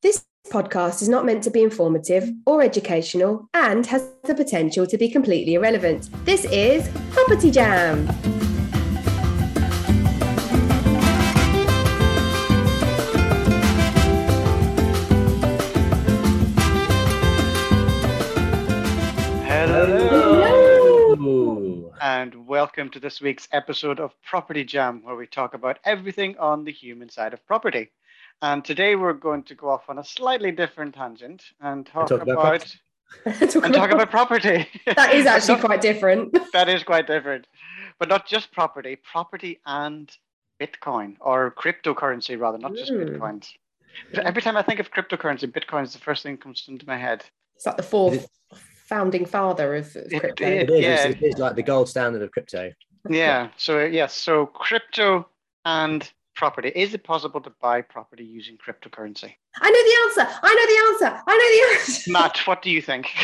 This podcast is not meant to be informative or educational and has the potential to be completely irrelevant. This is Property Jam. Hello. And welcome to this week's episode of Property Jam, where we talk about everything on the human side of property. And today we're going to go off on a slightly different tangent and talk, talk about about, and talk about property. That is actually Not- quite different. that is quite different, but not just property, property and Bitcoin or cryptocurrency rather, not just Mm. Bitcoins. Every time I think of cryptocurrency, Bitcoin is the first thing that comes into my head. It's like the fourth founding father of, of It- crypto. it- It is. Yeah. It's, it's like the gold standard of crypto. Yeah. So yes. So crypto and property. Is it possible to buy property using cryptocurrency? I know the answer. I know the answer. I know the answer. Matt, what do you think?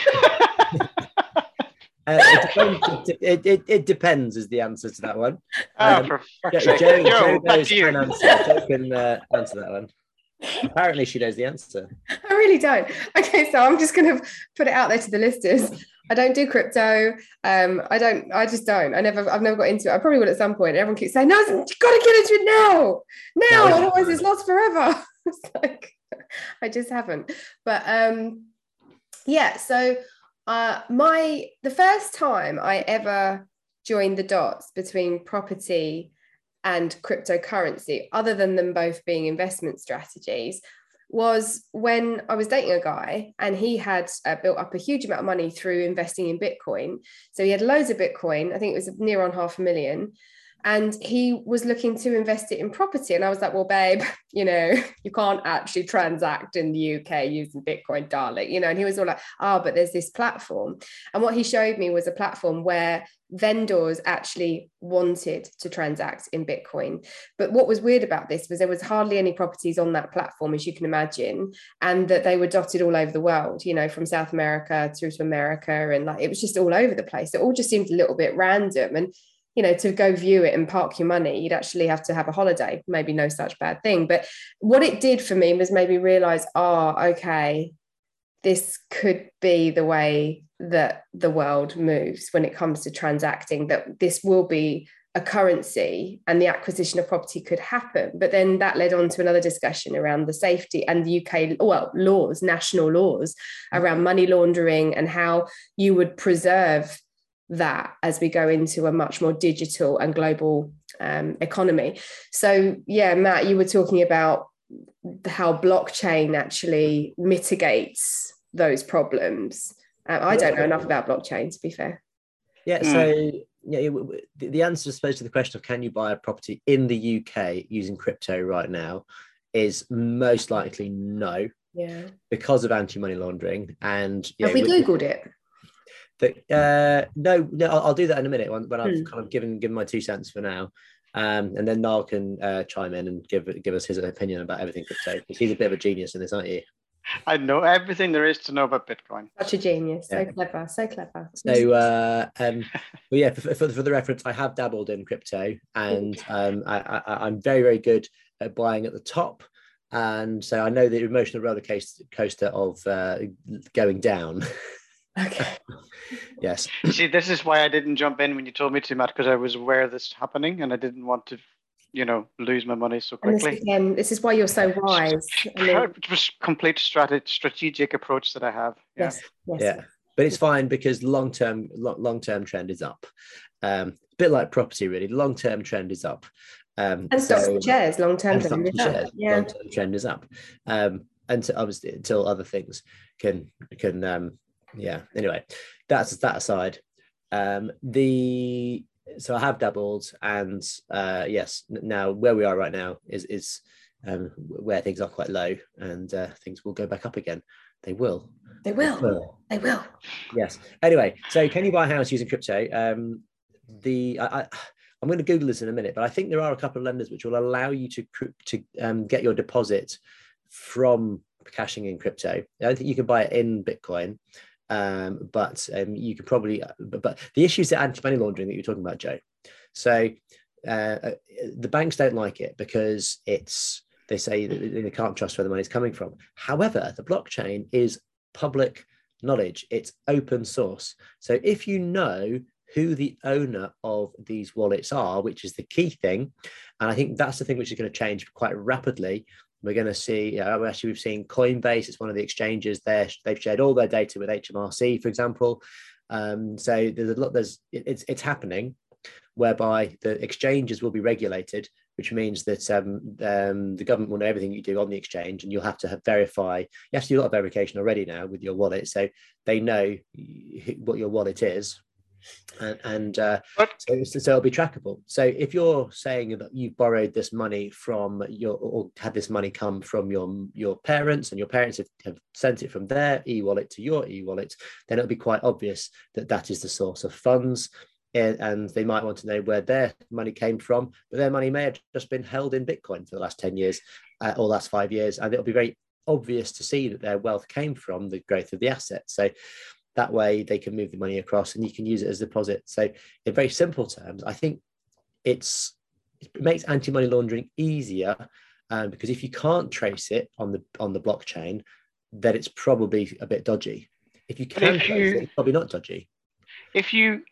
Uh, it, depends, it, it, it depends is the answer to that one. oh, Um, for fuck's Jo, sake. Joe, knows to answer. Jo can uh, answer that one. Apparently, she knows the answer. I really don't. Okay, so I'm just going to put it out there to the listeners. I don't do crypto. Um, I don't. I just don't. I never. I've never got into it. I probably will at some point. Everyone keeps saying, "No, you've got to get into it now, now, No. otherwise it's lost forever." it's like I just haven't. But um, yeah. So uh, my the first time I ever joined the dots between property and cryptocurrency, other than them both being investment strategies, was when I was dating a guy and he had uh, built up a huge amount of money through investing in Bitcoin. So he had loads of Bitcoin. I think it was near on half a million. And he was looking to invest it in property. And I was like, well, babe, you know, you can't actually transact in the UK using Bitcoin, darling. You know, and he was all like, oh, but there's this platform. And what he showed me was a platform where vendors actually wanted to transact in Bitcoin. But what was weird about this was there was hardly any properties on that platform, as you can imagine, and that they were dotted all over the world, you know, from South America through to America. And like it was just all over the place. It all just seemed a little bit random. And you know, to go view it and park your money, you'd actually have to have a holiday. Maybe no such bad thing. But what it did for me was maybe realize, oh, okay, this could be the way that the world moves when it comes to transacting, that this will be a currency and the acquisition of property could happen. But then that led on to another discussion around the safety and the UK, well, laws, national laws around money laundering and how you would preserve that as we go into a much more digital and global um, economy. So, yeah, Matt, you were talking about how blockchain actually mitigates those problems. Uh, I don't know enough about blockchain, to be fair. Yeah. So yeah, the, the answer, I suppose, to the question of can you buy a property in the UK using crypto right now is most likely no Yeah. because of anti-money laundering and yeah, Have we with- Googled it? That uh no no I'll, I'll do that in a minute when, when I've Hmm. kind of given given my two cents for now um and then Niall can uh, chime in and give give us his opinion about everything crypto because he's a bit of a genius in this aren't you I know everything there is to know about Bitcoin. Such a genius. So Yeah. clever. So clever. so uh um but yeah for, for, for the reference I have dabbled in crypto and um I, I I'm very very good at buying at the top and so I know the emotional roller coaster coaster of uh, going down okay. yes See, this is why I didn't jump in when you told me to, Matt, because I was aware of this happening and I didn't want to, you know, lose my money so And this, quickly. again, this is why you're so wise. I mean, It was complete strate- strategic approach that I have. Yeah. yes, yes. yeah but it's fine because long term long term trend is up um a bit like property really long term trend is up um And stocks so- and shares, long term. and stocks and shares, Yeah. long-term trend is up um and so obviously until other things can can um yeah anyway that's that aside um the so i have dabbled and uh yes now where we are right now is is um where things are quite low and uh, things will go back up again they will They will. They will. Yes. Anyway, so can you buy a house using crypto? Um, the I, I, I'm going to Google this in a minute, but I think there are a couple of lenders which will allow you to to um, get your deposit from cashing in crypto. I don't think you can buy it in Bitcoin, um, but um, you could probably. But, but the issue is the anti-money laundering that you're talking about, Joe. So uh, uh, the banks don't like it because it's they say they can't trust where the money's coming from. However, the blockchain is public knowledge, it's open source. So if you know who the owner of these wallets are, which is the key thing, and I think that's the thing which is going to change quite rapidly. We're going to see, actually, we've seen Coinbase, it's one of the exchanges there. They've shared all their data with HMRC, for example. Um, so there's a lot, there's it's it's happening whereby the exchanges will be regulated which means that um, um, the government will know everything you do on the exchange and you'll have to have verify. You have to do a lot of verification already now with your wallet. So they know what your wallet is. And, and uh, so, so it'll be trackable. So if you're saying that you've borrowed this money from your or had this money come from your your parents and your parents have, have sent it from their e-wallet to your e-wallet, then it'll be quite obvious that that is the source of funds and they might want to know where their money came from, but their money may have just been held in Bitcoin for the last 10 years uh, or last five years. And it'll be very obvious to see that their wealth came from the growth of the asset. So that way they can move the money across and you can use it as deposit. So in very simple terms, I think it's it makes anti-money laundering easier um, because if you can't trace it on the on the blockchain, then it's probably a bit dodgy. If you can if you, trace it, it's probably not dodgy. If you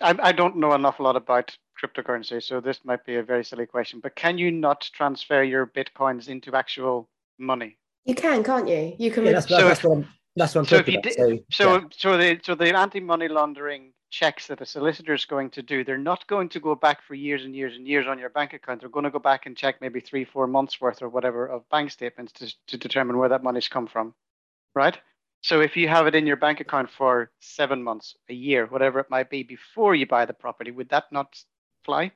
I, I don't know an awful lot about cryptocurrency, so this might be a very silly question, but can you not transfer your bitcoins into actual money? You can, can't you? You can. Yeah, that's, so that's, what I'm, that's what I'm so talking about. so, so, yeah. so the so the anti-money laundering checks that a solicitor is going to do, they're not going to go back for years and years and years on your bank account. They're going to go back and check maybe three, four months worth or whatever of bank statements to, to determine where that money's come from, right? So if you have it in your bank account for seven months, a year, whatever it might be, before you buy the property, would that not fly?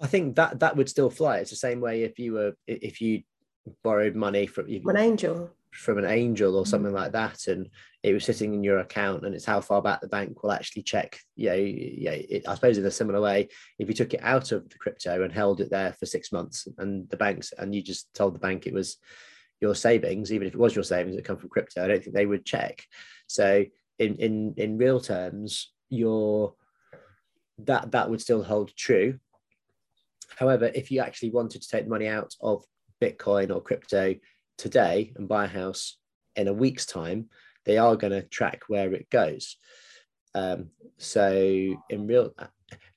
I think that that would still fly. It's the same way if you were if you borrowed money from an angel from an angel or mm. something like that, and it was sitting in your account, and it's how far back the bank will actually check. You know, yeah, it, I suppose in a similar way, if you took it out of the crypto and held it there for six months, and the banks, and you just told the bank it was your savings, even if it was your savings that come from crypto, I don't think they would check. So in in in real terms, your that that would still hold true. However, if you actually wanted to take the money out of Bitcoin or crypto today and buy a house in a week's time, they are going to track where it goes. Um, so in real,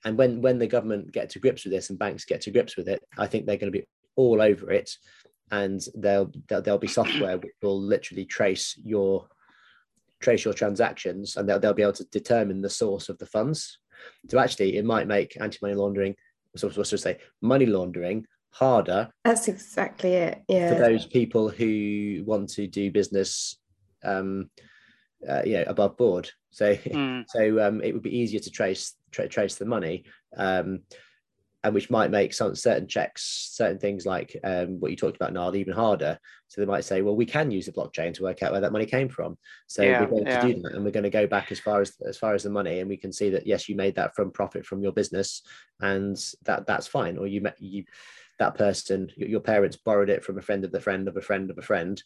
and when when the government get to grips with this and banks get to grips with it, I think they're going to be all over it and there'll there'll be software which will literally trace your trace your transactions and they'll, they'll be able to determine the source of the funds so actually it might make anti-money laundering so what's to say money laundering harder that's exactly it yeah for those people who want to do business um uh, you know above board so mm. so um it would be easier to trace tra- trace the money um and which might make some certain checks, certain things like um, what you talked about, Nard, even harder. So they might say, well, we can use the blockchain to work out where that money came from. So yeah, we're going yeah. to do that, and we're going to go back as far as as far as the money, and we can see that yes, you made that from profit from your business, and that that's fine. Or you met you that person, your parents borrowed it from a friend of the friend of a friend of a friend.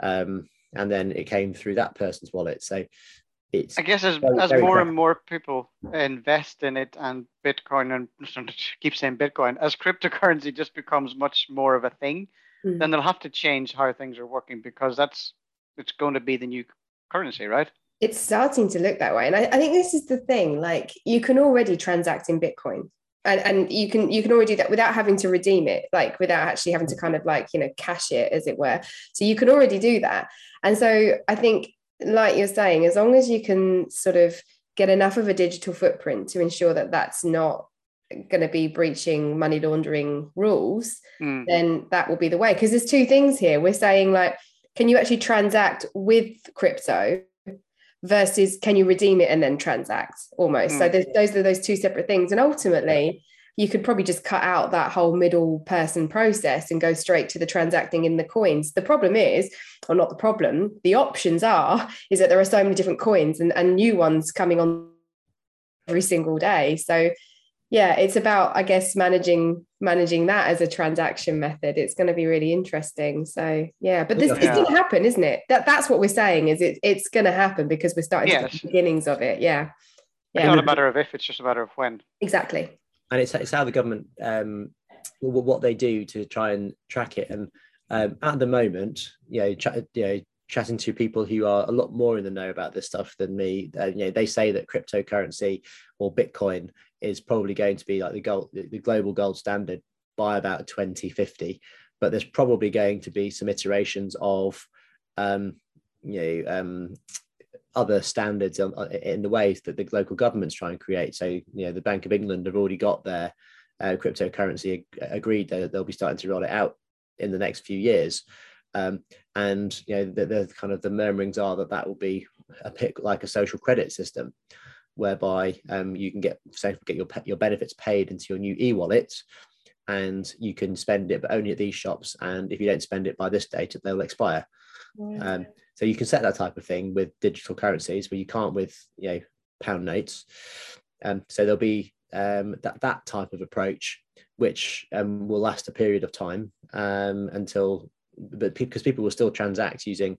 Um, and then it came through that person's wallet. So it's I guess as, very, as very more and more people invest in it and Bitcoin and keep saying Bitcoin, as cryptocurrency just becomes much more of a thing, mm. then they'll have to change how things are working because that's it's going to be the new currency, right? It's starting to look that way. And I, I think this is the thing, like you can already transact in Bitcoin. And, and you can you can already do that without having to redeem it like without actually having to kind of like you know cash it as it were so you can already do that and so i think like you're saying, as long as you can sort of get enough of a digital footprint to ensure that that's not going to be breaching money laundering rules, mm. then that will be the way. Because there's two things here. We're saying, like, can you actually transact with crypto versus can you redeem it and then transact almost? Mm. So those are those two separate things. And ultimately, you could probably just cut out that whole middle person process and go straight to the transacting in the coins. The problem is, or not the problem, the options are, is that there are so many different coins and, and new ones coming on every single day. So yeah, it's about, I guess, managing managing that as a transaction method. It's going to be really interesting. So yeah, but this, yeah. this didn't happen, isn't it? That that's what we're saying is it, it's going to happen because we're starting yes. the beginnings of it. Yeah. yeah. It's not a matter of if, it's just a matter of when. Exactly and it's, it's how the government um, what they do to try and track it. And um, at the moment, you know, ch- you know, chatting to people who are a lot more in the know about this stuff than me, uh, you know, they say that cryptocurrency or Bitcoin is probably going to be like the gold, the global gold standard by about 2050. But there's probably going to be some iterations of, um, you know, um, other standards in, in the ways that the local governments try and create. So, you know, the Bank of England have already got their uh, cryptocurrency agreed that they'll be starting to roll it out in the next few years. Um, and you know the, the, kind of the murmurings are that that will be a pick like a social credit system whereby um, you can get say get your your benefits paid into your new e-wallet and you can spend it but only at these shops. And if you don't spend it by this date they'll expire. Um, so you can set that type of thing with digital currencies but you can't with you know pound notes. Um, so there'll be um, that that type of approach which um, will last a period of time um, until but because people will still transact using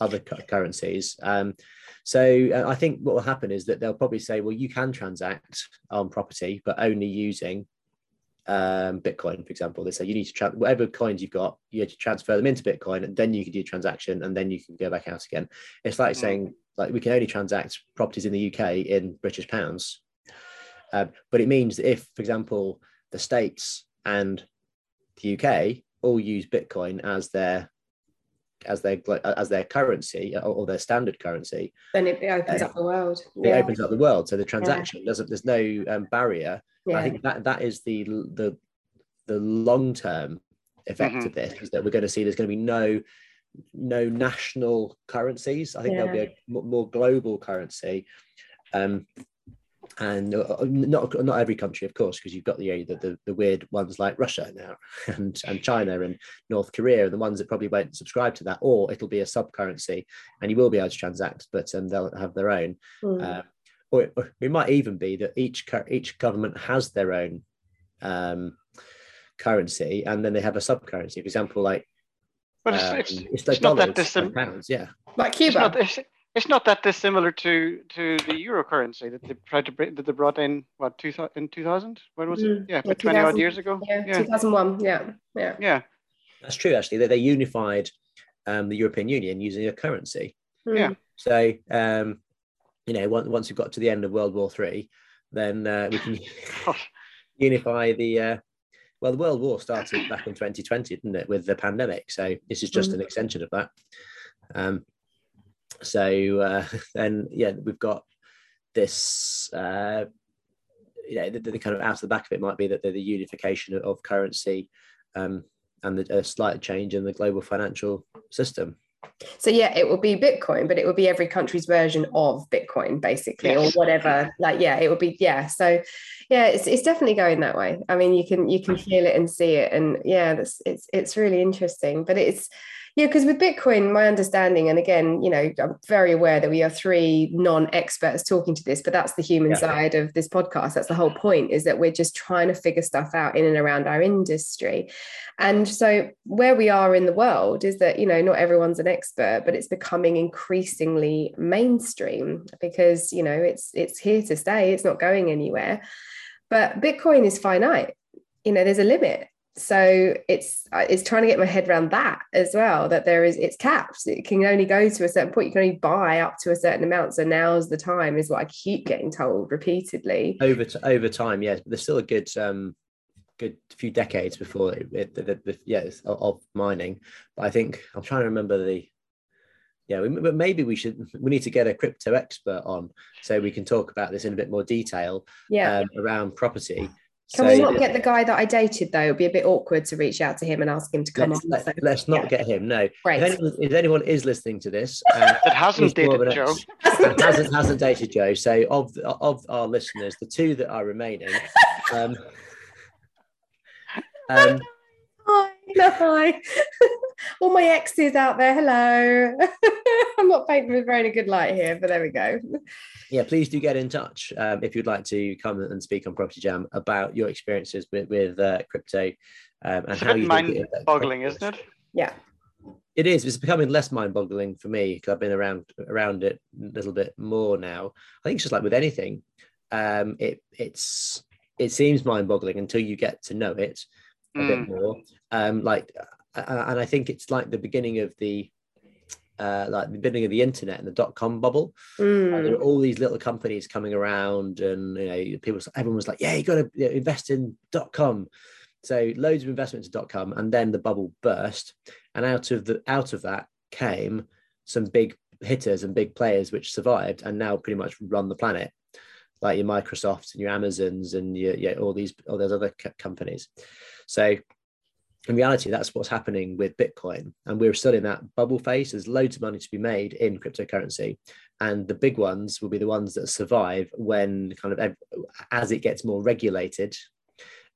other currencies. Um, so uh, I think what will happen is that they'll probably say, well, you can transact on property, but only using um, Bitcoin, for example. They say you need to tra- whatever coins you've got, you have to transfer them into Bitcoin, and then you can do a transaction, and then you can go back out again. It's like mm-hmm. saying like we can only transact properties in the UK in British pounds, uh, but it means that if, for example, the states and the UK all use Bitcoin as their as their as their currency or their standard currency, then it opens uh, up the world. It yeah. opens up the world. So the transaction yeah. doesn't. There's no um, barrier. Yeah. I think that that is the the the long term effect mm-hmm. of this is that we're going to see there's going to be no no national currencies. I think there'll be a more global currency. Um, and uh, not not every country, of course, because you've got the, the, the the weird ones like Russia now, and and China and North Korea, and the ones that probably won't subscribe to that, or it'll be a sub currency, and you will be able to transact, but um, they'll have their own. Mm. Uh, or, it, or, it, might even be that each each government has their own um, currency, and then they have a sub currency. For example, like but it's, um, it's, it's, it's not that distant. Pounds, yeah. Like Cuba. It's not, it's not that dissimilar to to the euro currency that they tried to bring that they brought in what two in 2000 when was it? Mm, yeah, yeah 20 odd years ago? Yeah, yeah. 2001 yeah yeah. Yeah. That's true actually. That they, they unified um, the European Union using a currency. Mm. yeah. So um, you know once, once we've got to the end of World War Three then uh, we can unify the uh, well the World War started back in 2020 didn't it with the pandemic? So this is just mm. an extension of that. Um, so uh, then, yeah, we've got this. Uh, you know, the, the, kind of out of the back of it might be that the, the unification of currency um, and the, a slight change in the global financial system. So yeah, it will be Bitcoin, but it will be every country's version of Bitcoin, basically, or whatever. Like, yeah, it will be yeah. So yeah, it's, it's definitely going that way. I mean, you can you can feel it and see it, and yeah, that's it's it's really interesting. But it's yeah, because with Bitcoin, my understanding, and again, you know, I'm very aware that we are three non-experts talking to this, but that's the human yeah. side of this podcast. That's the whole point, is that we're just trying to figure stuff out in and around our industry. And so where we are in the world is that, you know, not everyone's an expert, but it's becoming increasingly mainstream because, you know, it's it's here to stay, it's not going anywhere. But Bitcoin is finite. You know, there's a limit so it's it's trying to get my head around that as well that there is it's capped it can only go to a certain point. You can only buy up to a certain amount. So now's the time is what i keep getting told repeatedly. Over to, over time yes there's still a good um good few decades before it, it the, the, the, yes of mining. But i think i'm trying to remember the yeah we, maybe we should we need to get a crypto expert on so we can talk about this in a bit more detail yeah. um, around property can so, we not get the guy that I dated though? It'd be a bit awkward to reach out to him and ask him to come let's, on. Let, us not yeah. get him. No. Right. If anyone, if anyone is listening to this, uh, that hasn't dated Joe, hasn't hasn't dated Joe. So of of our listeners, the two that are remaining, um, um, hi, no, hi. All my exes out there, hello. I'm not painting with very good light here, but there we go yeah, please do get in touch um, if you'd like to come and speak on Property Jam about your experiences with, with uh, crypto um, and it's how you mind-boggling, isn't it? Yeah, it is. It's becoming less mind-boggling for me because I've been around around it a little bit more now. I think it's just like with anything, um, it it's it seems mind-boggling until you get to know it, a mm. bit more. Um, like, and I think it's like the beginning of the uh, like the beginning of the internet and the dot com bubble. Mm. there are all these little companies coming around, and you know, people, everyone was like, "Yeah, you got to you know, invest in dot com." So loads of investment into dot com, and then the bubble burst, and out of the out of that came some big hitters and big players which survived and now pretty much run the planet, like your Microsofts and your Amazons and your, yeah, all these all those other companies. So in reality, that's what's happening with Bitcoin. And we're still in that bubble phase. There's loads of money to be made in cryptocurrency. And the big ones will be the ones that survive when kind of as it gets more regulated.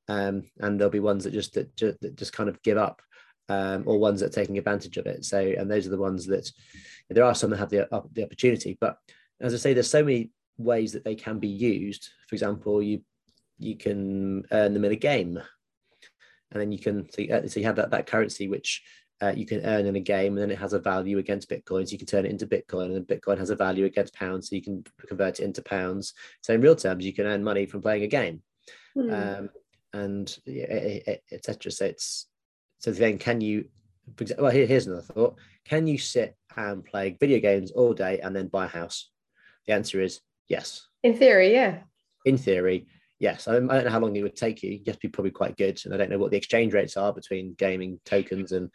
Um, and there'll be ones that just that, just, that just kind of give up, um, or ones that are taking advantage of it. So, and those are the ones that there are some that have the, uh, the opportunity. But as I say, there's so many ways that they can be used. For example, you you can earn them in a game and then you can so you, uh, so you have that, that currency which uh, you can earn in a game and then it has a value against bitcoin. So you can turn it into bitcoin and then bitcoin has a value against pounds so you can convert it into pounds. So in real terms you can earn money from playing a game. Mm. um, and etc so it's so then can you well here, here's another thought. Can you sit and play video games all day and then buy a house? The answer is yes. In theory yeah. In theory yes, I, don't know how long it would take you. You have to be probably quite good, and I don't know what the exchange rates are between gaming tokens and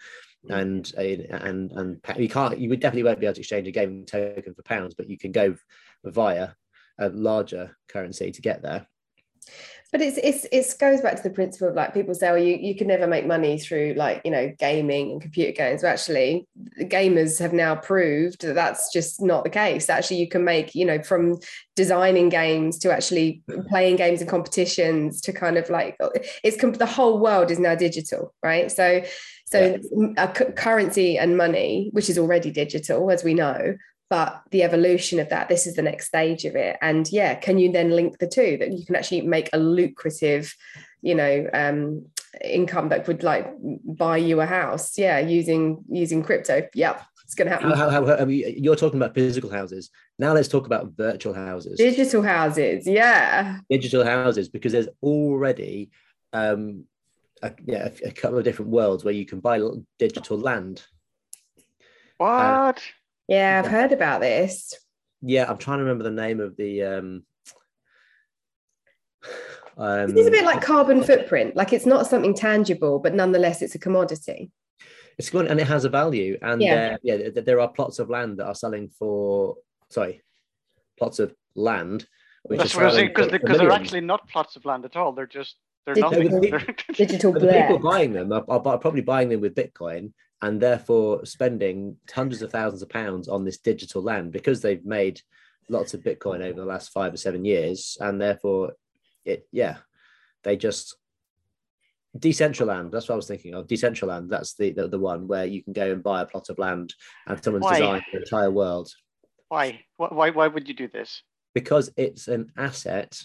and uh, and and you can't. You would definitely won't be able to exchange a gaming token for pounds, but you can go via a larger currency to get there but it's it's it goes back to the principle of like people say well you, you can never make money through like you know gaming and computer games. But actually the gamers have now proved that that's just not the case. Actually you can make you know from designing games to actually mm-hmm. playing games and competitions to kind of like it's the whole world is now digital right? So so yeah. currency and money which is already digital as we know but the evolution of that this is the next stage of it. And yeah can you then link the two? That you can actually make a lucrative you know um, income that would like buy you a house. Yeah using using crypto. Yep it's going to happen. How, how, how, I mean, you're talking about physical houses. Now let's talk about virtual houses. Digital houses yeah. Digital houses because there's already um, a, yeah, a, a couple of different worlds where you can buy digital land. What? uh, yeah, I've heard about this. Yeah, I'm trying to remember the name of the. Um, um, it's a bit like carbon footprint. Like it's not something tangible, but nonetheless, it's a commodity. It's good, and it has a value. And yeah, uh, yeah, there are plots of land that are selling for. Sorry, plots of land. Which That's what I was saying because because they're actually not plots of land at all. They're just they're digital, nothing. digital the people buying them are, are, probably buying them with Bitcoin and therefore spending hundreds of thousands of pounds on this digital land because they've made lots of Bitcoin over the last five or seven years, and therefore it yeah, they just Decentraland. That's what I was thinking of. Decentraland. That's the, the, the one where you can go and buy a plot of land and someone's why? designed the entire world. Why? Why? Why would you do this? Because it's an asset,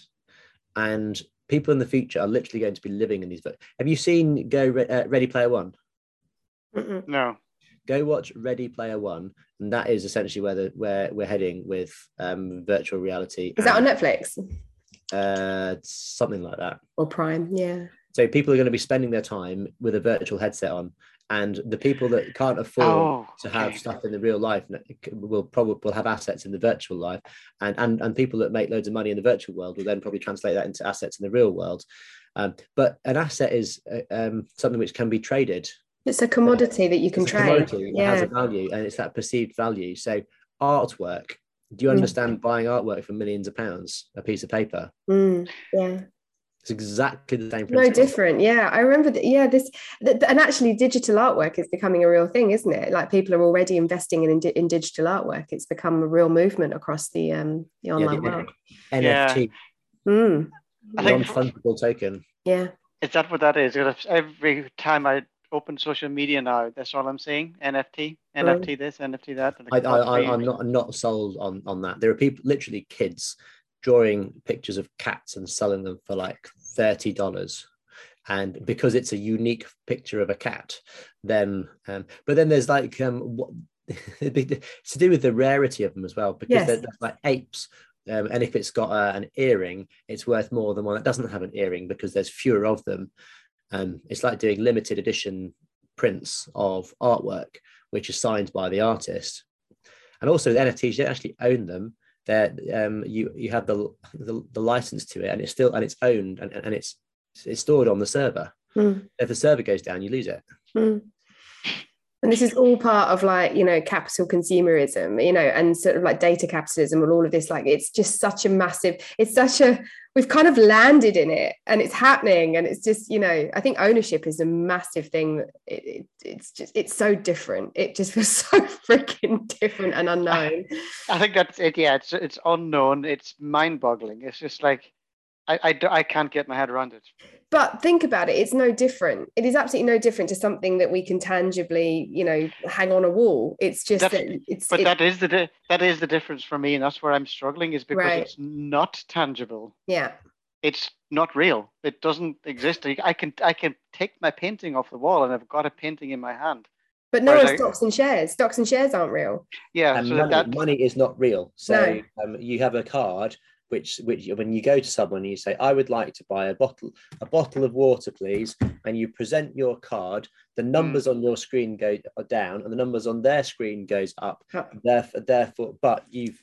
and people in the future are literally going to be living in these. Have you seen Go uh, Ready Player One? Mm-mm. No. Go watch Ready Player One, and that is essentially where the where we're heading with um, virtual reality. Is that on Netflix? Uh, something like that. Or Prime, yeah. So people are going to be spending their time with a virtual headset on, and the people that can't afford oh, to have stuff in the real life will probably will have assets in the virtual life, and and and people that make loads of money in the virtual world will then probably translate that into assets in the real world. Um, but an asset is uh, um, something which can be traded it's a commodity that you can trade. yeah. It has a value and it's that perceived value. So artwork, do you mm. understand mm. buying artwork for millions of pounds, a piece of paper? Mm, yeah. It's exactly the same. Principle. No different. Yeah, I remember. That, yeah, this and actually, digital artwork is becoming a real thing, isn't it? Like people are already investing in in digital artwork. It's become a real movement across the um the online yeah, the world. NFT. Yeah. Mm. Non-fungible token. Yeah. Is that what that is? Because Every time I open social media now. That's all I'm saying. NFT, NFT this, NFT that. I, I, I'm not I'm not sold on on that. There are people, literally kids, drawing pictures of cats and selling them for like thirty dollars. And because it's a unique picture of a cat, then um, but then there's like um, what, it's to do with the rarity of them as well because yes. they're, they're like apes um, and if it's got uh, an earring, it's worth more than one that doesn't have an earring because there's fewer of them. Um, it's like doing limited edition prints of artwork, which is signed by the artist. And also, the NFTs you don't actually own them. They're, um, you you have the, the, the license to it, and it's still and it's owned and, and it's it's stored on the server. Mm. If the server goes down, you lose it. Mm. And this is all part of like, you know, capital consumerism, you know, and sort of like data capitalism and all of this. Like, it's just such a massive, it's such a, we've kind of landed in it and it's happening. And it's just, you know, I think ownership is a massive thing. It, it, it's just, it's so different. It just feels so freaking different and unknown. I think that's it. Yeah. It's, it's unknown. It's mind boggling. It's just like, I, I, I can't get my head around it. But think about it, it's no different. It is absolutely no different to something that we can tangibly, you know, hang on a wall. It's just That's- that it's But it- that is the di- that is the difference for me, and that's where I'm struggling is because Right. it's not tangible. yeah. It's not real. It doesn't exist. I I can I can take my painting off the wall, and I've got a painting in my hand. But no Whereas one I- stocks and shares. Stocks and shares aren't real. Yeah. and so money, that money is not real. So um, you have a card which which when you go to someone and you say, I would like to buy a bottle, a bottle of water, please, and you present your card, the hmm. numbers on your screen go down and the numbers on their screen goes up. Up. Therefore, therefore, but you've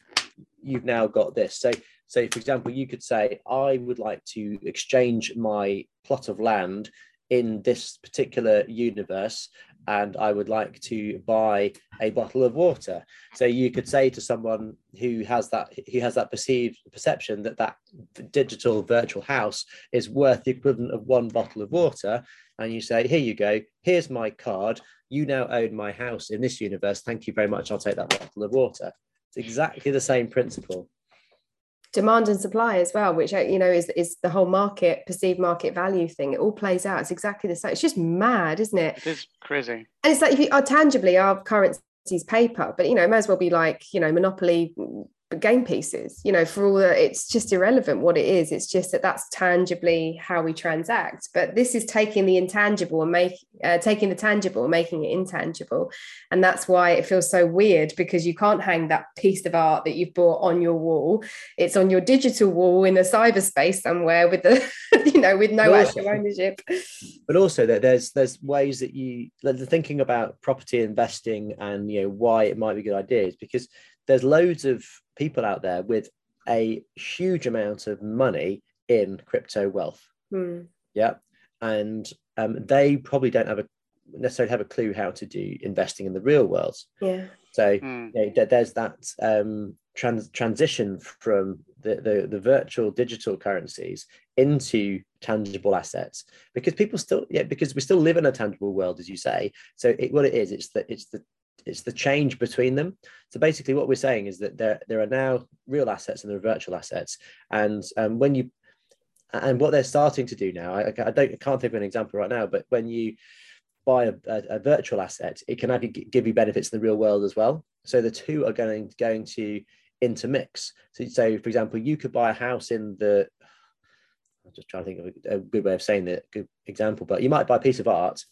you've now got this. So so for example, you could say, I would like to exchange my plot of land in this particular universe and I would like to buy a bottle of water. So you could say to someone who has that who has that perceived perception that that digital virtual house is worth the equivalent of one bottle of water, and you say, "Here you go. Here's my card. You now own my house in this universe. Thank you very much. I'll take that bottle of water." It's exactly the same principle. Demand and supply as well, which uh, you know is is the whole market perceived market value thing. It all plays out. It's exactly the same. It's just mad, isn't it? it is crazy. And it's like if you are tangibly our currencies paper, but you know, it may as well be like, you know, monopoly game pieces, you know, for all the it's just irrelevant what it is. It's just that that's tangibly how we transact. But this is taking the intangible and make uh, taking the tangible and making it intangible. And that's why it feels so weird because you can't hang that piece of art that you've bought on your wall. It's on your digital wall in a cyberspace somewhere with the, you know, with no actual ownership. but also that there's there's ways that you like the thinking about property investing and you know why it might be good ideas because there's loads of people out there with a huge amount of money in crypto wealth Hmm. yeah and um, they probably don't have a necessarily have a clue how to do investing in the real world Yeah. so Hmm. you know, there- there's that um, trans- transition from the, the, the virtual digital currencies into tangible assets because people still yeah because we still live in a tangible world as you say so it, what it is it's the it's the it's the change between them. So basically what we're saying is that there there are now real assets and there are virtual assets. And um, when you and what they're starting to do now I, I don't I can't think of an example right now but when you buy a, a, a virtual asset it can actually give you benefits in the real world as well. So the two are going going to intermix. So, so for example you could buy a house in the i'm just trying to think of a, a good way of saying that good example but you might buy a piece of art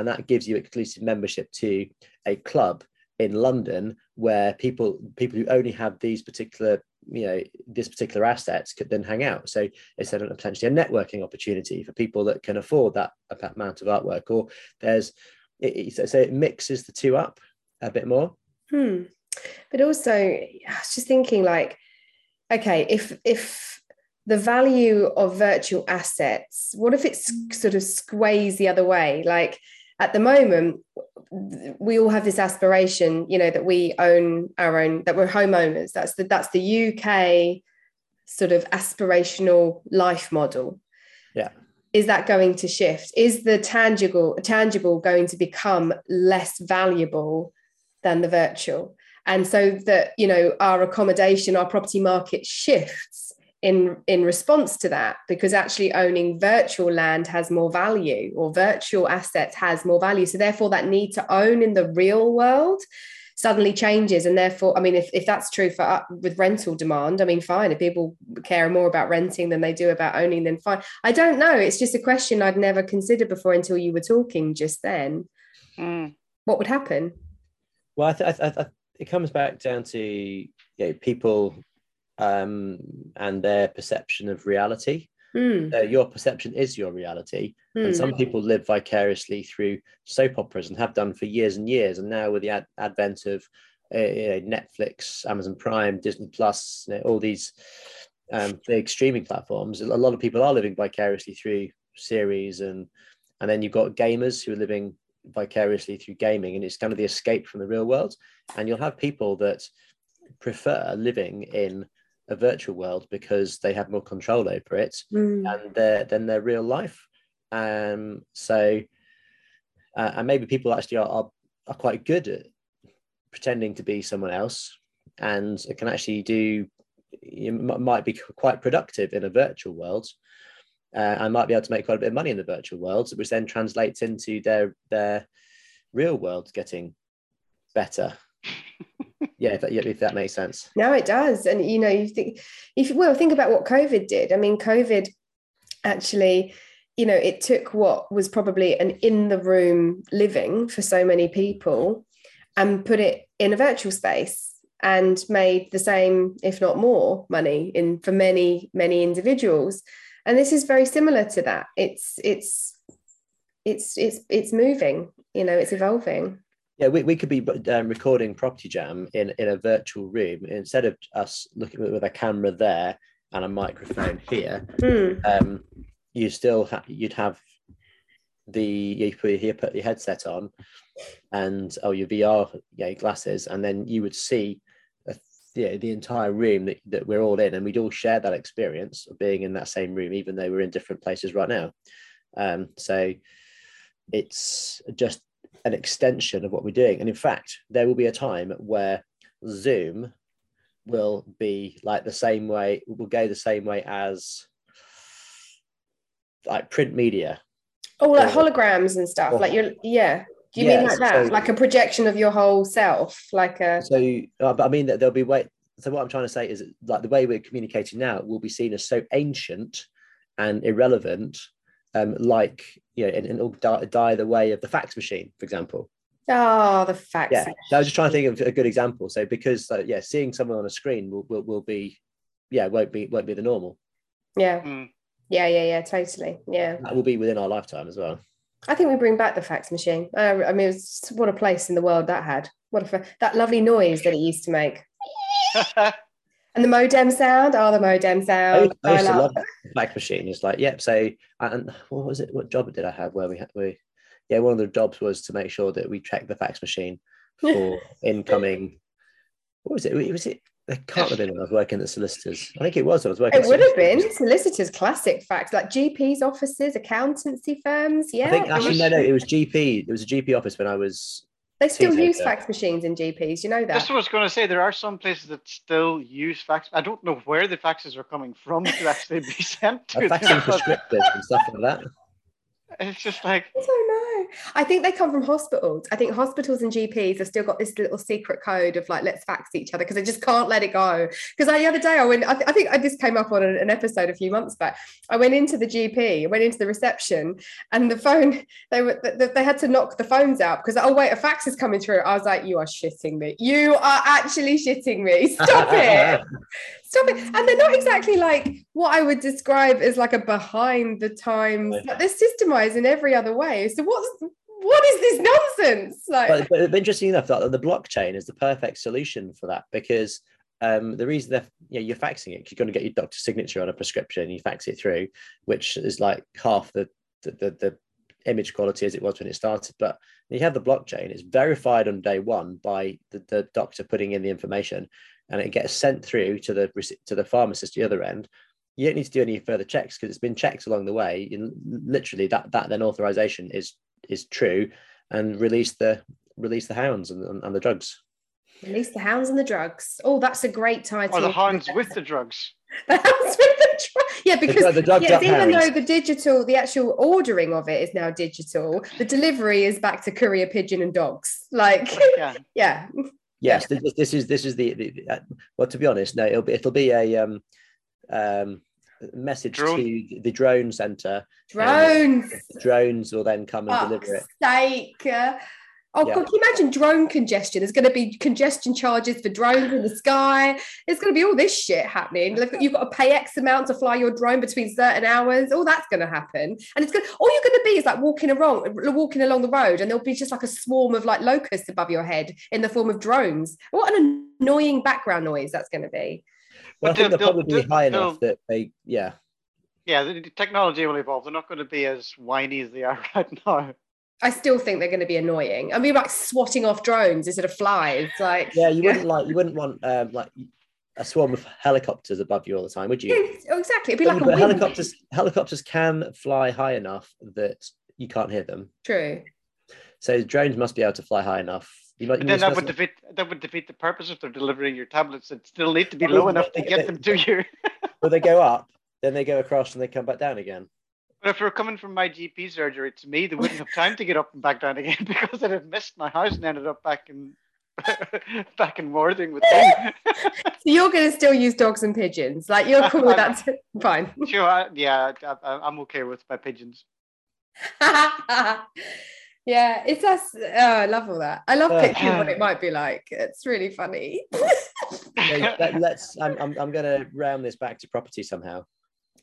and that gives you exclusive membership to a club in london where people people who only have these particular you know this particular assets could then hang out so it's then potentially a networking opportunity for people that can afford that amount of artwork or there's it, so it mixes the two up a bit more Hmm. But also, I was just thinking, like, okay, if if the value of virtual assets, what if it's sort of sways the other way? Like at the moment, we all have this aspiration, you know, that we own our own, that we're homeowners. That's the that's the UK sort of aspirational life model. Yeah. Is that going to shift? Is the tangible tangible going to become less valuable than the virtual? And so that you know our accommodation, our property market shifts in in response to that because actually owning virtual land has more value or virtual assets has more value. So therefore that need to own in the real world suddenly changes. And therefore i mean if, if that's true for uh, with rental demand i mean fine. If people care more about renting than they do about owning then fine. I don't know. It's just a question i'd never considered before until you were talking just then. Hmm. what would happen? Well, I, th- I, th- I th- it comes back down to you know, people um, and their perception of reality. Mm. Uh, your perception is your reality. And Mm. some people live vicariously through soap operas and have done for years and years. And now, with the ad- advent of uh, you know, Netflix, Amazon Prime, Disney Plus, you know, all these um, big streaming platforms, a lot of people are living vicariously through series, and and then you've got gamers who are living vicariously through gaming, and it's kind of the escape from the real world. And you'll have people that prefer living in a virtual world because they have more control over it Mm. and their than their real life. Um, so, uh, and maybe people actually are, are are quite good at pretending to be someone else, and can actually do. You might be quite productive in a virtual world, uh, and might be able to make quite a bit of money in the virtual world, which then translates into their their real world getting better. yeah, if that, yeah, if that makes sense. No, it does. And you know, you think if well, think about what COVID did. I mean, COVID actually, you know, it took what was probably an in the room living for so many people and put it in a virtual space and made the same, if not more, money in for many, many individuals. And this is very similar to that. It's it's it's it's it's moving, you know, it's evolving. Yeah, we, we could be um, recording Property Jam in, in a virtual room instead of us looking with, with a camera there and a microphone here. Hmm. Um, you still ha- you'd have the you put your, put your headset on and oh your VR yeah, glasses, and then you would see a, yeah, the entire room that, that we're all in, and we'd all share that experience of being in that same room, even though we're in different places right now. Um, so it's just an extension of what we're doing. And in fact, there will be a time where Zoom will be like the same way, will go the same way as like print media. Oh, like Or- holograms and stuff. or- like you're, yeah. Do you Yeah, mean like that? so- like a projection of your whole self, like a. So, uh, but I mean that there'll be way. So what I'm trying to say is like the way we're communicating now will be seen as so ancient and irrelevant, um, like you know, and, and it'll die, die the way of the fax machine, for example. Oh, the fax. yeah so i was just trying to think of a good example so because uh, yeah seeing someone on a screen will, will, will be yeah won't be won't be the normal Yeah. Mm. Yeah. Yeah. Yeah. Totally. Yeah. that will be within our lifetime as well I think we bring back the fax machine. Uh, I mean, it was, what a place in the world that had. What a that lovely noise that it used to make. And the modem sound. Oh, the modem I sound. used, I used to love the fax machine it's like yep so and what was it what job did i have where we had we yeah one of the jobs was to make sure that we checked the fax machine for incoming what was it was it I can't have been when I was working at the solicitors. I think it was. I was working. It would have been solicitors, classic fax, like GPs offices, accountancy firms. Yeah, I think actually no, no. It was GP. It was a GP office when I was. They still teenager. use fax machines in GPs. You know that. That's what I was going to say. There are some places that still use fax. I don't know where the faxes are coming from to actually be sent to I'm them, faxing but prescriptives and stuff like that. It's just like I don't know. I think they come from hospitals. I think hospitals and GPs have still got this little secret code of like, let's fax each other because they just can't let it go. Because the other day I went, I, th- I think I, this came up on an, an episode a few months back. I went into the GP, I went into the reception, and the phone, they were, they, they had to knock the phones out because, oh, wait, a fax is coming through. I was like, you are shitting me. You are actually shitting me. Stop it. Stop it. And they're not exactly like what I would describe as like a behind the times, but they're systemized in every other way. So what's what is this nonsense? Like But, but interesting enough, that the blockchain is the perfect solution for that because um, the reason that you know, you're faxing it, you're going to get your doctor's signature on a prescription, and you fax it through, which is like half the the, the, the image quality as it was when it started. But you have the blockchain, it's verified on day one by the, the doctor putting in the information, and it gets sent through to the to the pharmacist at the other end. You don't need to do any further checks because it's been checked along the way. You, literally, that that then authorization is is true, and release the release the hounds and, and, and the drugs. release the hounds and the drugs. Oh, that's a great title. or the hounds with the drugs. the hounds with the drugs. Yeah, because the, the drugged yes, even hounds. though the digital, the actual ordering of it is now digital, the delivery is back to courier pigeon and dogs. Like, Yeah. yeah, Yes, this, this is this is the, the, the- uh, well. To be honest, no, it'll be it'll be a um, um, message Drone. to the drone center. drones. Drones will then come and Fuck's deliver it. sake. Oh yeah. God, can you imagine drone congestion? There's going to be congestion charges for drones in the sky. There's going to be all this shit happening. Look, you've got to pay X amount to fly your drone between certain hours. All that's going to happen, and it's going. To, All you're going to be is like walking along, walking along the road, and there'll be just like a swarm of like locusts above your head in the form of drones. What an annoying background noise that's going to be. Well, I think they're probably high enough that they, yeah. Yeah, the technology will evolve. They're not going to be as whiny as they are right now. I still think they're going to be annoying. I mean, like swatting off drones instead of flies. Like, yeah, you wouldn't like you wouldn't want um, like a swarm of helicopters above you all the time, would you? Yeah, exactly. It'd be like but a helicopters. Helicopters can fly high enough that you can't hear them. True. So drones must be able to fly high enough. You might, you then that would defeat that would defeat the purpose if they're delivering your tablets. It still need to be low enough to get them to you. well, they go up, then they go across, and they come back down again. But if they are coming from my GP surgery to me, they wouldn't have time to get up and back down again because I'd have missed my house and ended up back in back in Worthing with them. so you're going to still use dogs and pigeons? Like you're cool with that? Fine. Sure. I, yeah, I, am okay with my pigeons. yeah, it's us. Oh, I love all that. I love uh, picturing what it might be like. It's really funny. let, us I'm, I'm, I'm going to round this back to property somehow.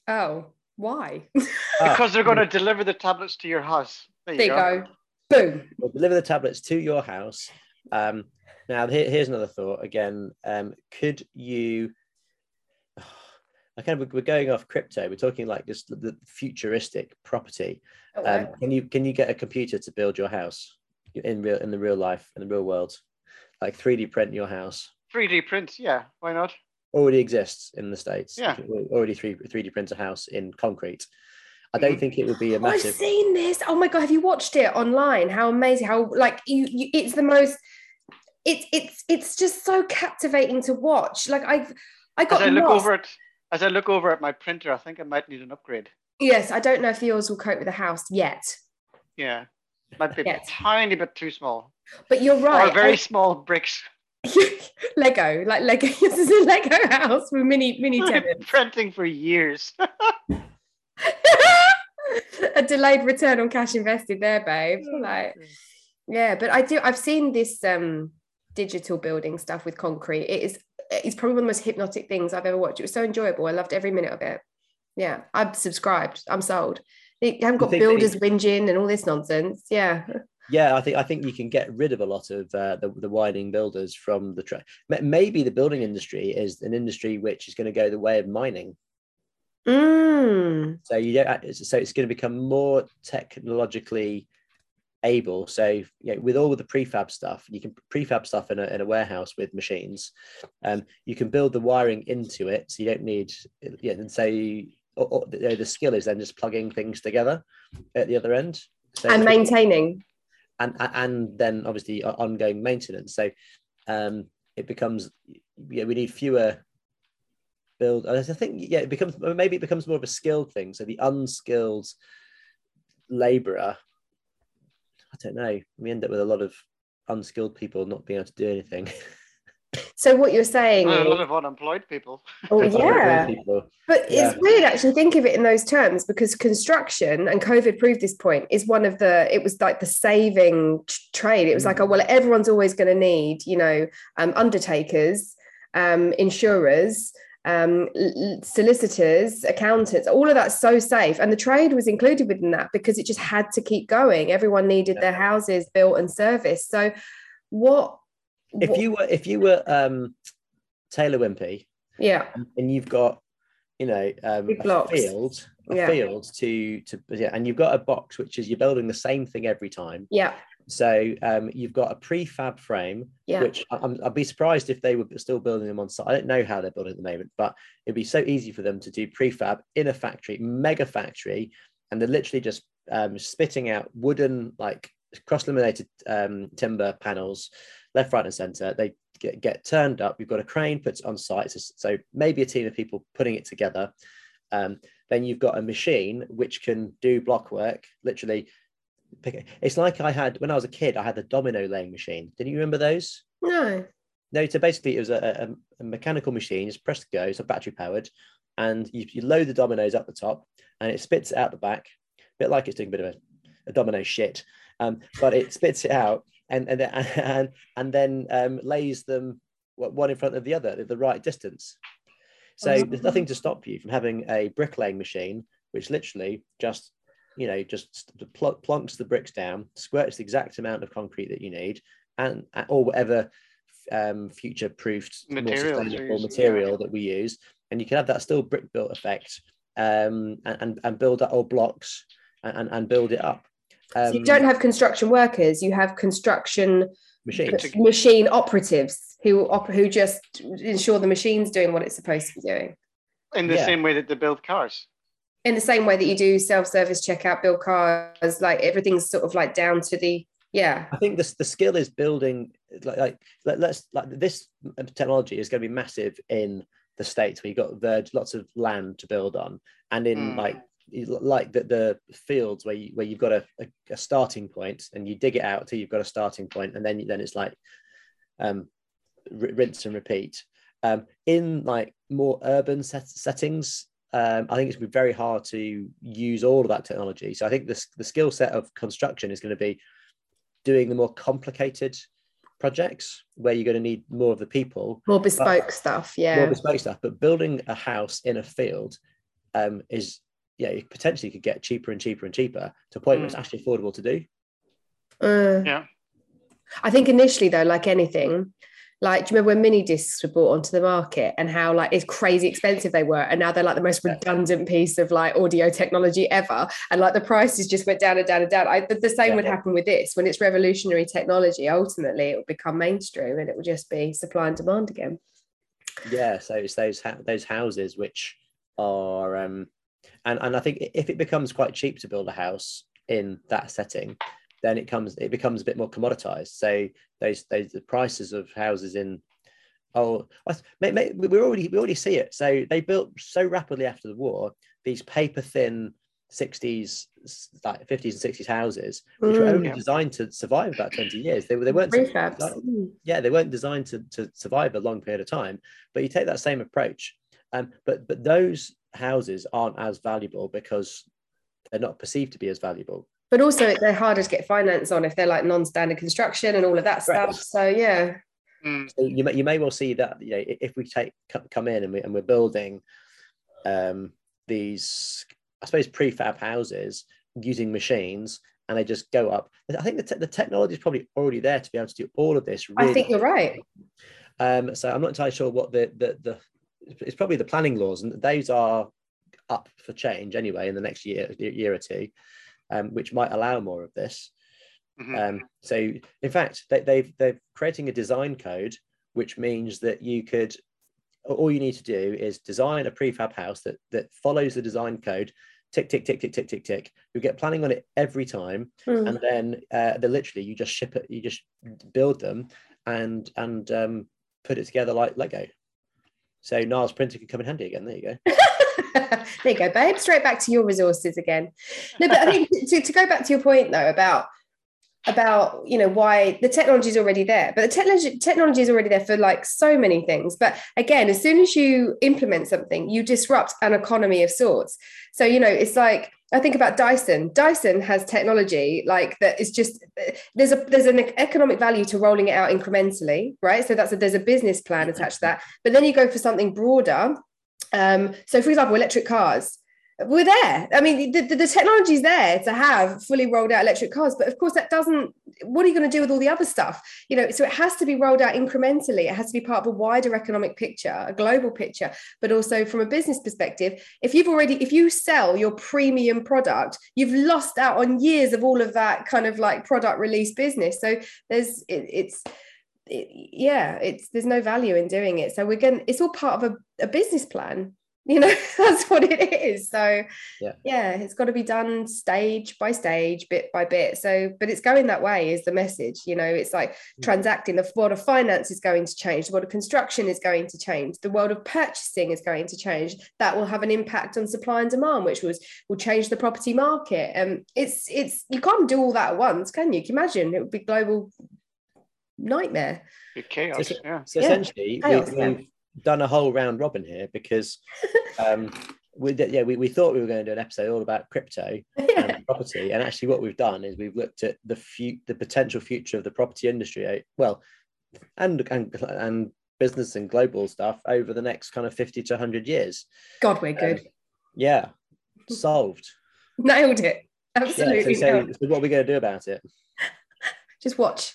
Oh. Why? because they're going to deliver the tablets to your house. There you, go. go. Boom. We'll deliver the tablets to your house. Um, now, here, here's another thought. Again, um, could you? I kind of we're going off crypto. We're talking like just the futuristic property. Oh, um, can you can you get a computer to build your house in real in the real life in the real world, like 3D print your house? 3D print, yeah. Why not? Already exists in the states. Yeah, already three three D print a house in concrete. I don't mm-hmm. think it would be a massive. I've seen this. Oh my god, have you watched it online? How amazing! How like you, you it's the most. It's it's it's just so captivating to watch. Like I've I got. As I look lost. over it, as I look over at my printer, I think I might need an upgrade. Yes, I don't know if yours will cope with the house yet. Yeah, might be a tiny bit too small. But you're right. Or very I, small bricks. Lego, like Lego. This is a Lego house with mini mini tenants. Printing for years. a delayed return on cash invested there, babe. Oh, like, yeah, but I do. I've seen this um digital building stuff with concrete. It is. It's probably one of the most hypnotic things I've ever watched. It was so enjoyable. I loved every minute of it. Yeah, I'm subscribed. I'm sold. They haven't got builders whinging and all this nonsense. Yeah. Yeah, I think I think you can get rid of a lot of uh, the the widening builders from the track. Maybe the building industry is an industry which is going to go the way of mining. Mm. So you don't. So it's going to become more technologically able. So you know, with all the prefab stuff, you can prefab stuff in a, in a warehouse with machines. Um, you can build the wiring into it, so you don't need. Yeah, and so you, or, or, the, the skill is then just plugging things together at the other end. So and maintaining and and then obviously ongoing maintenance. So um, it becomes yeah we need fewer build. I think yeah it becomes maybe it becomes more of a skilled thing. So the unskilled labourer, I don't know. We end up with a lot of unskilled people not being able to do anything. So what you're saying? Well, a lot of unemployed people. Oh yeah, people. but yeah. it's weird actually think of it in those terms because construction and COVID proved this point is one of the. It was like the saving trade. It was like oh well everyone's always going to need you know um, undertakers, um, insurers. Um, solicitors, accountants, all of that's so safe. And the trade was included within that because it just had to keep going. Everyone needed yeah. their houses built and serviced. So, what if you were if you were um Taylor Wimpey, yeah, and you've got you know um, a field, a yeah. field to to yeah, and you've got a box which is you're building the same thing every time. Yeah. So um, you've got a prefab frame, yeah. which i would be surprised if they were still building them on site. I don't know how they're building at the moment, but it'd be so easy for them to do prefab in a factory, mega factory, and they're literally just um, spitting out wooden like cross-laminated um, timber panels left, right, and center. They get, get turned up. You've got a crane put on site. So, so maybe a team of people putting it together. Um, then you've got a machine which can do block work, literally. Pick it. It's like I had when I was a kid, I had the domino laying machine. Didn't you remember those? No. No, so basically it was a, a, a mechanical machine, just press go, so battery powered, and you, you load the dominoes up the top and it spits it out the back, a bit like it's doing a bit of a, a domino shit. Um, but it spits it out and and and, and then um, lays them one in front of the other at the right distance. So oh. there's nothing to stop you from having a bricklaying machine, which literally just you know just pl- plonks the bricks down, squirts the exact amount of concrete that you need, and or whatever um, future-proofed, material, more material yeah. that we use, and you can have that still brick built effect, um, and and build up old blocks and, and build it up. Um, so you um, don't have construction workers; you have construction machines, machine operatives who who just ensure the machine's doing what it's supposed to be doing. In the yeah. same way that they build cars. In the same way that you do self-service checkout, build cars, like everything's sort of like down to the yeah. I think this the skill is building like, like let, us like this technology is going to be massive in the states where you've got verge lots of land to build on, and in mm. like like the, the fields where you where you've got a, a, a, starting point and you dig it out till you've got a starting point and then then it's like um r- rinse and repeat um in like more urban set- settings um, I think it's going to be very hard to use all of that technology. So I think the, the skill set of construction is going to be doing the more complicated projects where you're going to need more of the people. More bespoke stuff, yeah. More bespoke stuff. But building a house in a field um, is yeah, you potentially could get cheaper and cheaper and cheaper to a point mm. where it's mm. actually affordable to do. Uh, yeah. I think initially though, like anything, like do you remember when mini discs were brought onto the market and how like it's crazy expensive they were and now they're like the most redundant piece of like audio technology ever and like the prices just went down and down and down I, the same yeah. would happen with this when it's revolutionary technology ultimately it will become mainstream and it will just be supply and demand again yeah so it's those those houses which are um and and I think if it becomes quite cheap to build a house in that setting, then it comes it becomes a bit more commoditized. So those those the prices of houses in oh we already we already see it. So they built so rapidly after the war these paper thin 60s like 50s and 60s houses which mm, were only yeah. designed to survive about 20 years they, they weren't yeah they weren't designed to, to survive a long period of time but you take that same approach um, but but those houses aren't as valuable because they're not perceived to be as valuable. But also, they're harder to get finance on if they're like non-standard construction and all of that stuff. So yeah. Mm. So you may you may well see that you know if we take come in and, we, and we're building um, these I suppose prefab houses using machines and they just go up. I think the, te- the technology is probably already there to be able to do all of this. Really I think you're right. Um, so I'm not entirely sure what the, the the it's probably the planning laws, and those are up for change anyway in the next year year or two, um, which might allow more of this. Mm-hmm. Um, so, in fact, they, they've they're creating a design code, which means that you could all you need to do is design a prefab house that that follows the design code tick tick tick tick tick tick tick you get planning on it every time mm. and then uh, they literally you just ship it you just build them and and um, put it together like lego so Niall's printer can come in handy again. There you go. there you go, babe. Straight back to your resources again. No, but I think to, to go back to your point though about about you know why the technology is already there but the technology technology is already there for like so many things but again as soon as you implement something you disrupt an economy of sorts so you know it's like I think about Dyson. Dyson has technology like that is just there's a there's an economic value to rolling it out incrementally, right? So that's a, there's a business plan attached to that. But then you go for something broader. Um, so, for example, electric cars we're there. I mean, the, the, technology is there to have fully rolled out electric cars, but of course, that doesn't. What are you going to do with all the other stuff? You know, so it has to be rolled out incrementally. It has to be part of a wider economic picture, a global picture, but also from a business perspective. If you've already, if you sell your premium product, you've lost out on years of all of that kind of like product release business. So there's, it, it's. It, yeah, it's there's no value in doing it. So we're going. It's all part of a, a business plan you know that's what it is. So yeah. yeah it's got to be done stage by stage bit by bit. So but it's going that way is the message you know? It's like mm. transacting the world of finance is going to change the world of construction is going to change the world of purchasing is going to change. That will have an impact on supply and demand which was will change the property market. And um, it's it's you can't do all that at once can you? Can you imagine? It would be global nightmare. Chaos so, yeah. so essentially yeah. Chaos, we, have done a whole round robin here because um, we did, yeah, we, we thought we were going to do an episode all about crypto Yeah. and property, and actually, what we've done is we've looked at the fu- the potential future of the property industry. eh, Well, and and and business and global stuff over the next kind of fifty to hundred years. God, we're good. Yeah, solved. Nailed it. Yeah. Absolutely. So, so, so what are we going to do about it? Just watch.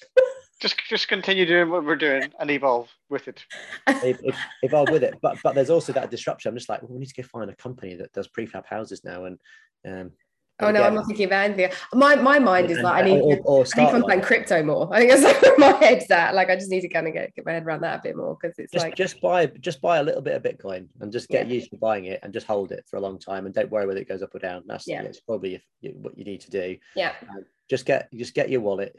Just just continue doing what we're doing and evolve with it. Ev- ev- Evolve with it, but but there's also that disruption. I'm just like, well, we need to go find a company that does prefab houses now, and um, Oh no, I'm not thinking about anything. My my mind is like I need or, to, or I need to start one. understand crypto more. I think that's like where my head's at. Like I just need to kind of get, get my head around that a bit more because it's just like just buy just buy a little bit of Bitcoin and just get Yeah. used to buying it and just hold it for a long time and don't worry whether it goes up or down. That's Yeah. it's probably if you, what you need to do. yeah, Just get just get your wallet,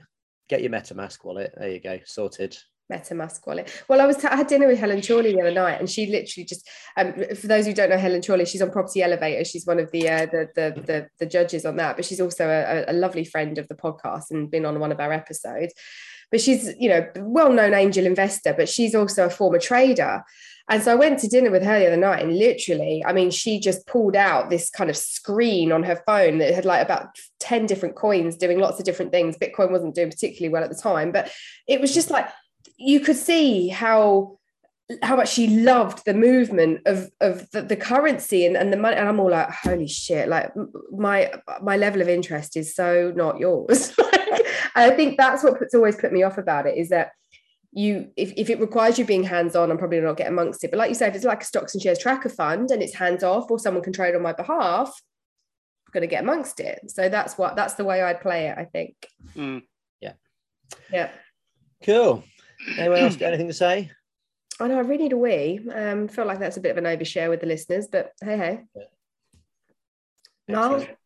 get your MetaMask wallet. There you go, sorted. MetaMask wallet. Well, I was t- I had dinner with Helen Chorley the other night, and she literally just um, for those who don't know Helen Chorley, she's on Property Elevator. She's one of the uh, the, the the the judges on that, but she's also a, a lovely friend of the podcast and been on one of our episodes. But she's you know well-known angel investor, but she's also a former trader. And so I went to dinner with her the other night, and literally, I mean, she just pulled out this kind of screen on her phone that had like about 10 different coins doing lots of different things. Bitcoin wasn't doing particularly well at the time, but it was just like you could see how how much she loved the movement of of the, the currency and, and the money and i'm all like holy shit like my my level of interest is so not yours i think that's what puts always put me off about it is that you if, if it requires you being hands-on i'm probably not get amongst it but like you say if it's like a stocks and shares tracker fund and it's hands-off or someone can trade on my behalf i'm going to get amongst it so that's what that's the way i'd play it i think Mm. yeah Cool. Anyone else got anything to say? I know I really need a wee. Um, feel like that's a bit of an overshare with the listeners, but hey, hey. No, Excellent.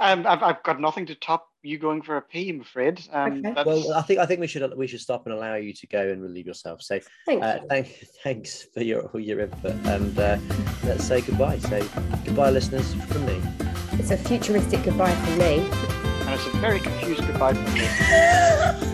Um, I've, I've got nothing to top you going for a pee, I'm afraid. Um, Okay. Well, I think I think we should we should stop and allow you to go and relieve yourself. So thank uh, thank thanks for your your input and uh, let's say goodbye. So goodbye, listeners, from me. It's a futuristic goodbye from me. and it's a very confused goodbye from me.